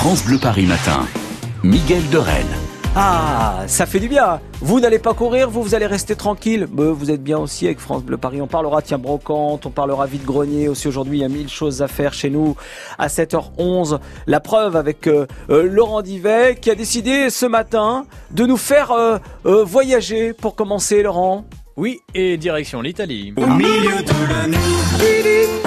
France Bleu Paris Matin. Miguel de Rennes. Ah, ça fait du bien. Vous n'allez pas courir, vous, vous allez rester tranquille. Bah, vous êtes bien aussi avec France Bleu Paris. On parlera, tiens, brocante, on parlera vide grenier. Aussi aujourd'hui, il y a mille choses à faire chez nous. À 7h11, la preuve avec euh, euh, Laurent Divet qui a décidé ce matin de nous faire euh, euh, voyager pour commencer, Laurent. Oui, et direction l'Italie. Au milieu de la nuit,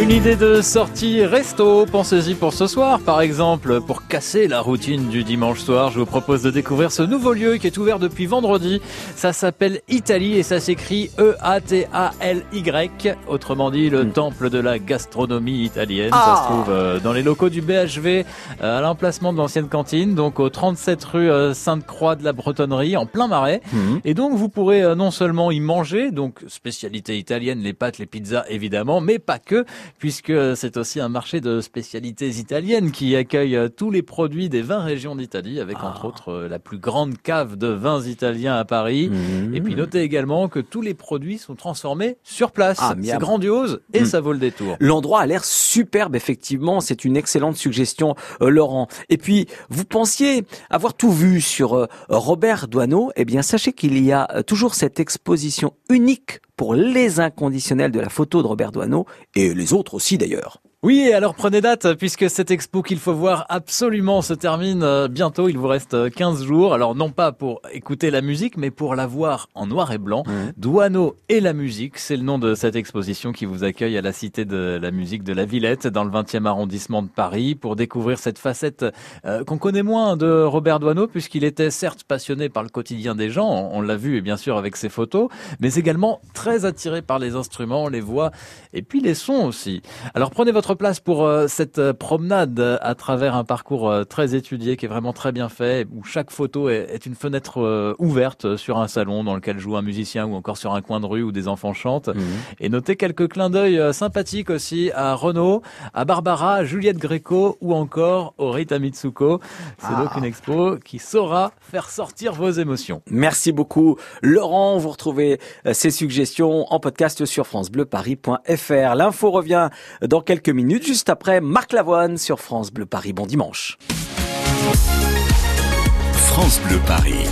Une idée de sortie resto, pensez-y pour ce soir par exemple. Pour casser la routine du dimanche soir, je vous propose de découvrir ce nouveau lieu qui est ouvert depuis vendredi. Ça s'appelle Italie et ça s'écrit E-A-T-A-L-Y. Autrement dit, le temple de la gastronomie italienne. Ça Ah. se trouve euh, dans les locaux du BHV euh, à l'emplacement de l'ancienne cantine, donc au 37 rue euh, Sainte-Croix de la Bretonnerie, en plein marais. Et donc vous pourrez non seulement y manger, donc spécialité italienne, les pâtes, les pizzas évidemment, mais pas que, puisque c'est aussi un marché de spécialités italiennes qui accueille euh, tous les produits des 20 régions d'Italie, avec entre autres euh, la plus grande cave de vins italiens à Paris. Et puis notez également que tous les produits sont transformés sur place. Ah, c'est grandiose et Mm. ça vaut le détour. L'endroit a l'air superbe, effectivement. C'est une excellente suggestion, euh, Laurent. Et puis, vous pensiez avoir tout vu sur euh, Robert Doisneau. Eh bien, sachez qu'il y a toujours cette exposition unique pour les inconditionnels de la photo de Robert Doisneau et les autres aussi d'ailleurs. Oui, alors prenez date, puisque cette expo qu'il faut voir absolument se termine euh, bientôt. Il vous reste euh, 15 jours. Alors non pas pour écouter la musique, mais pour la voir en noir et blanc. Douaneau et la musique, c'est le nom de cette exposition qui vous accueille à la Cité de la musique de la Villette, dans le 20e arrondissement de Paris, pour découvrir cette facette euh, qu'on connaît moins de Robert Douaneau, puisqu'il était certes passionné par le quotidien des gens, on, on l'a vu et bien sûr avec ses photos, mais également très attiré par les instruments, les voix et puis les sons aussi. Alors prenez votre place pour euh, cette euh, promenade euh, à travers un parcours euh, très étudié qui est vraiment très bien fait, où chaque photo est, est une fenêtre euh, ouverte sur un salon dans lequel joue un musicien ou encore sur un coin de rue où des enfants chantent. Et notez quelques clins d'œil sympathiques aussi à Renaud, à Barbara, à Juliette Gréco ou encore au Rita Mitsuko. C'est donc une expo qui saura faire sortir vos émotions. Merci beaucoup, Laurent. Vous retrouvez ces suggestions en podcast sur francebleuparis.fr. L'info revient dans quelques minutes, juste après Marc Lavoine sur France Bleu Paris. Bon dimanche. France Bleu Paris.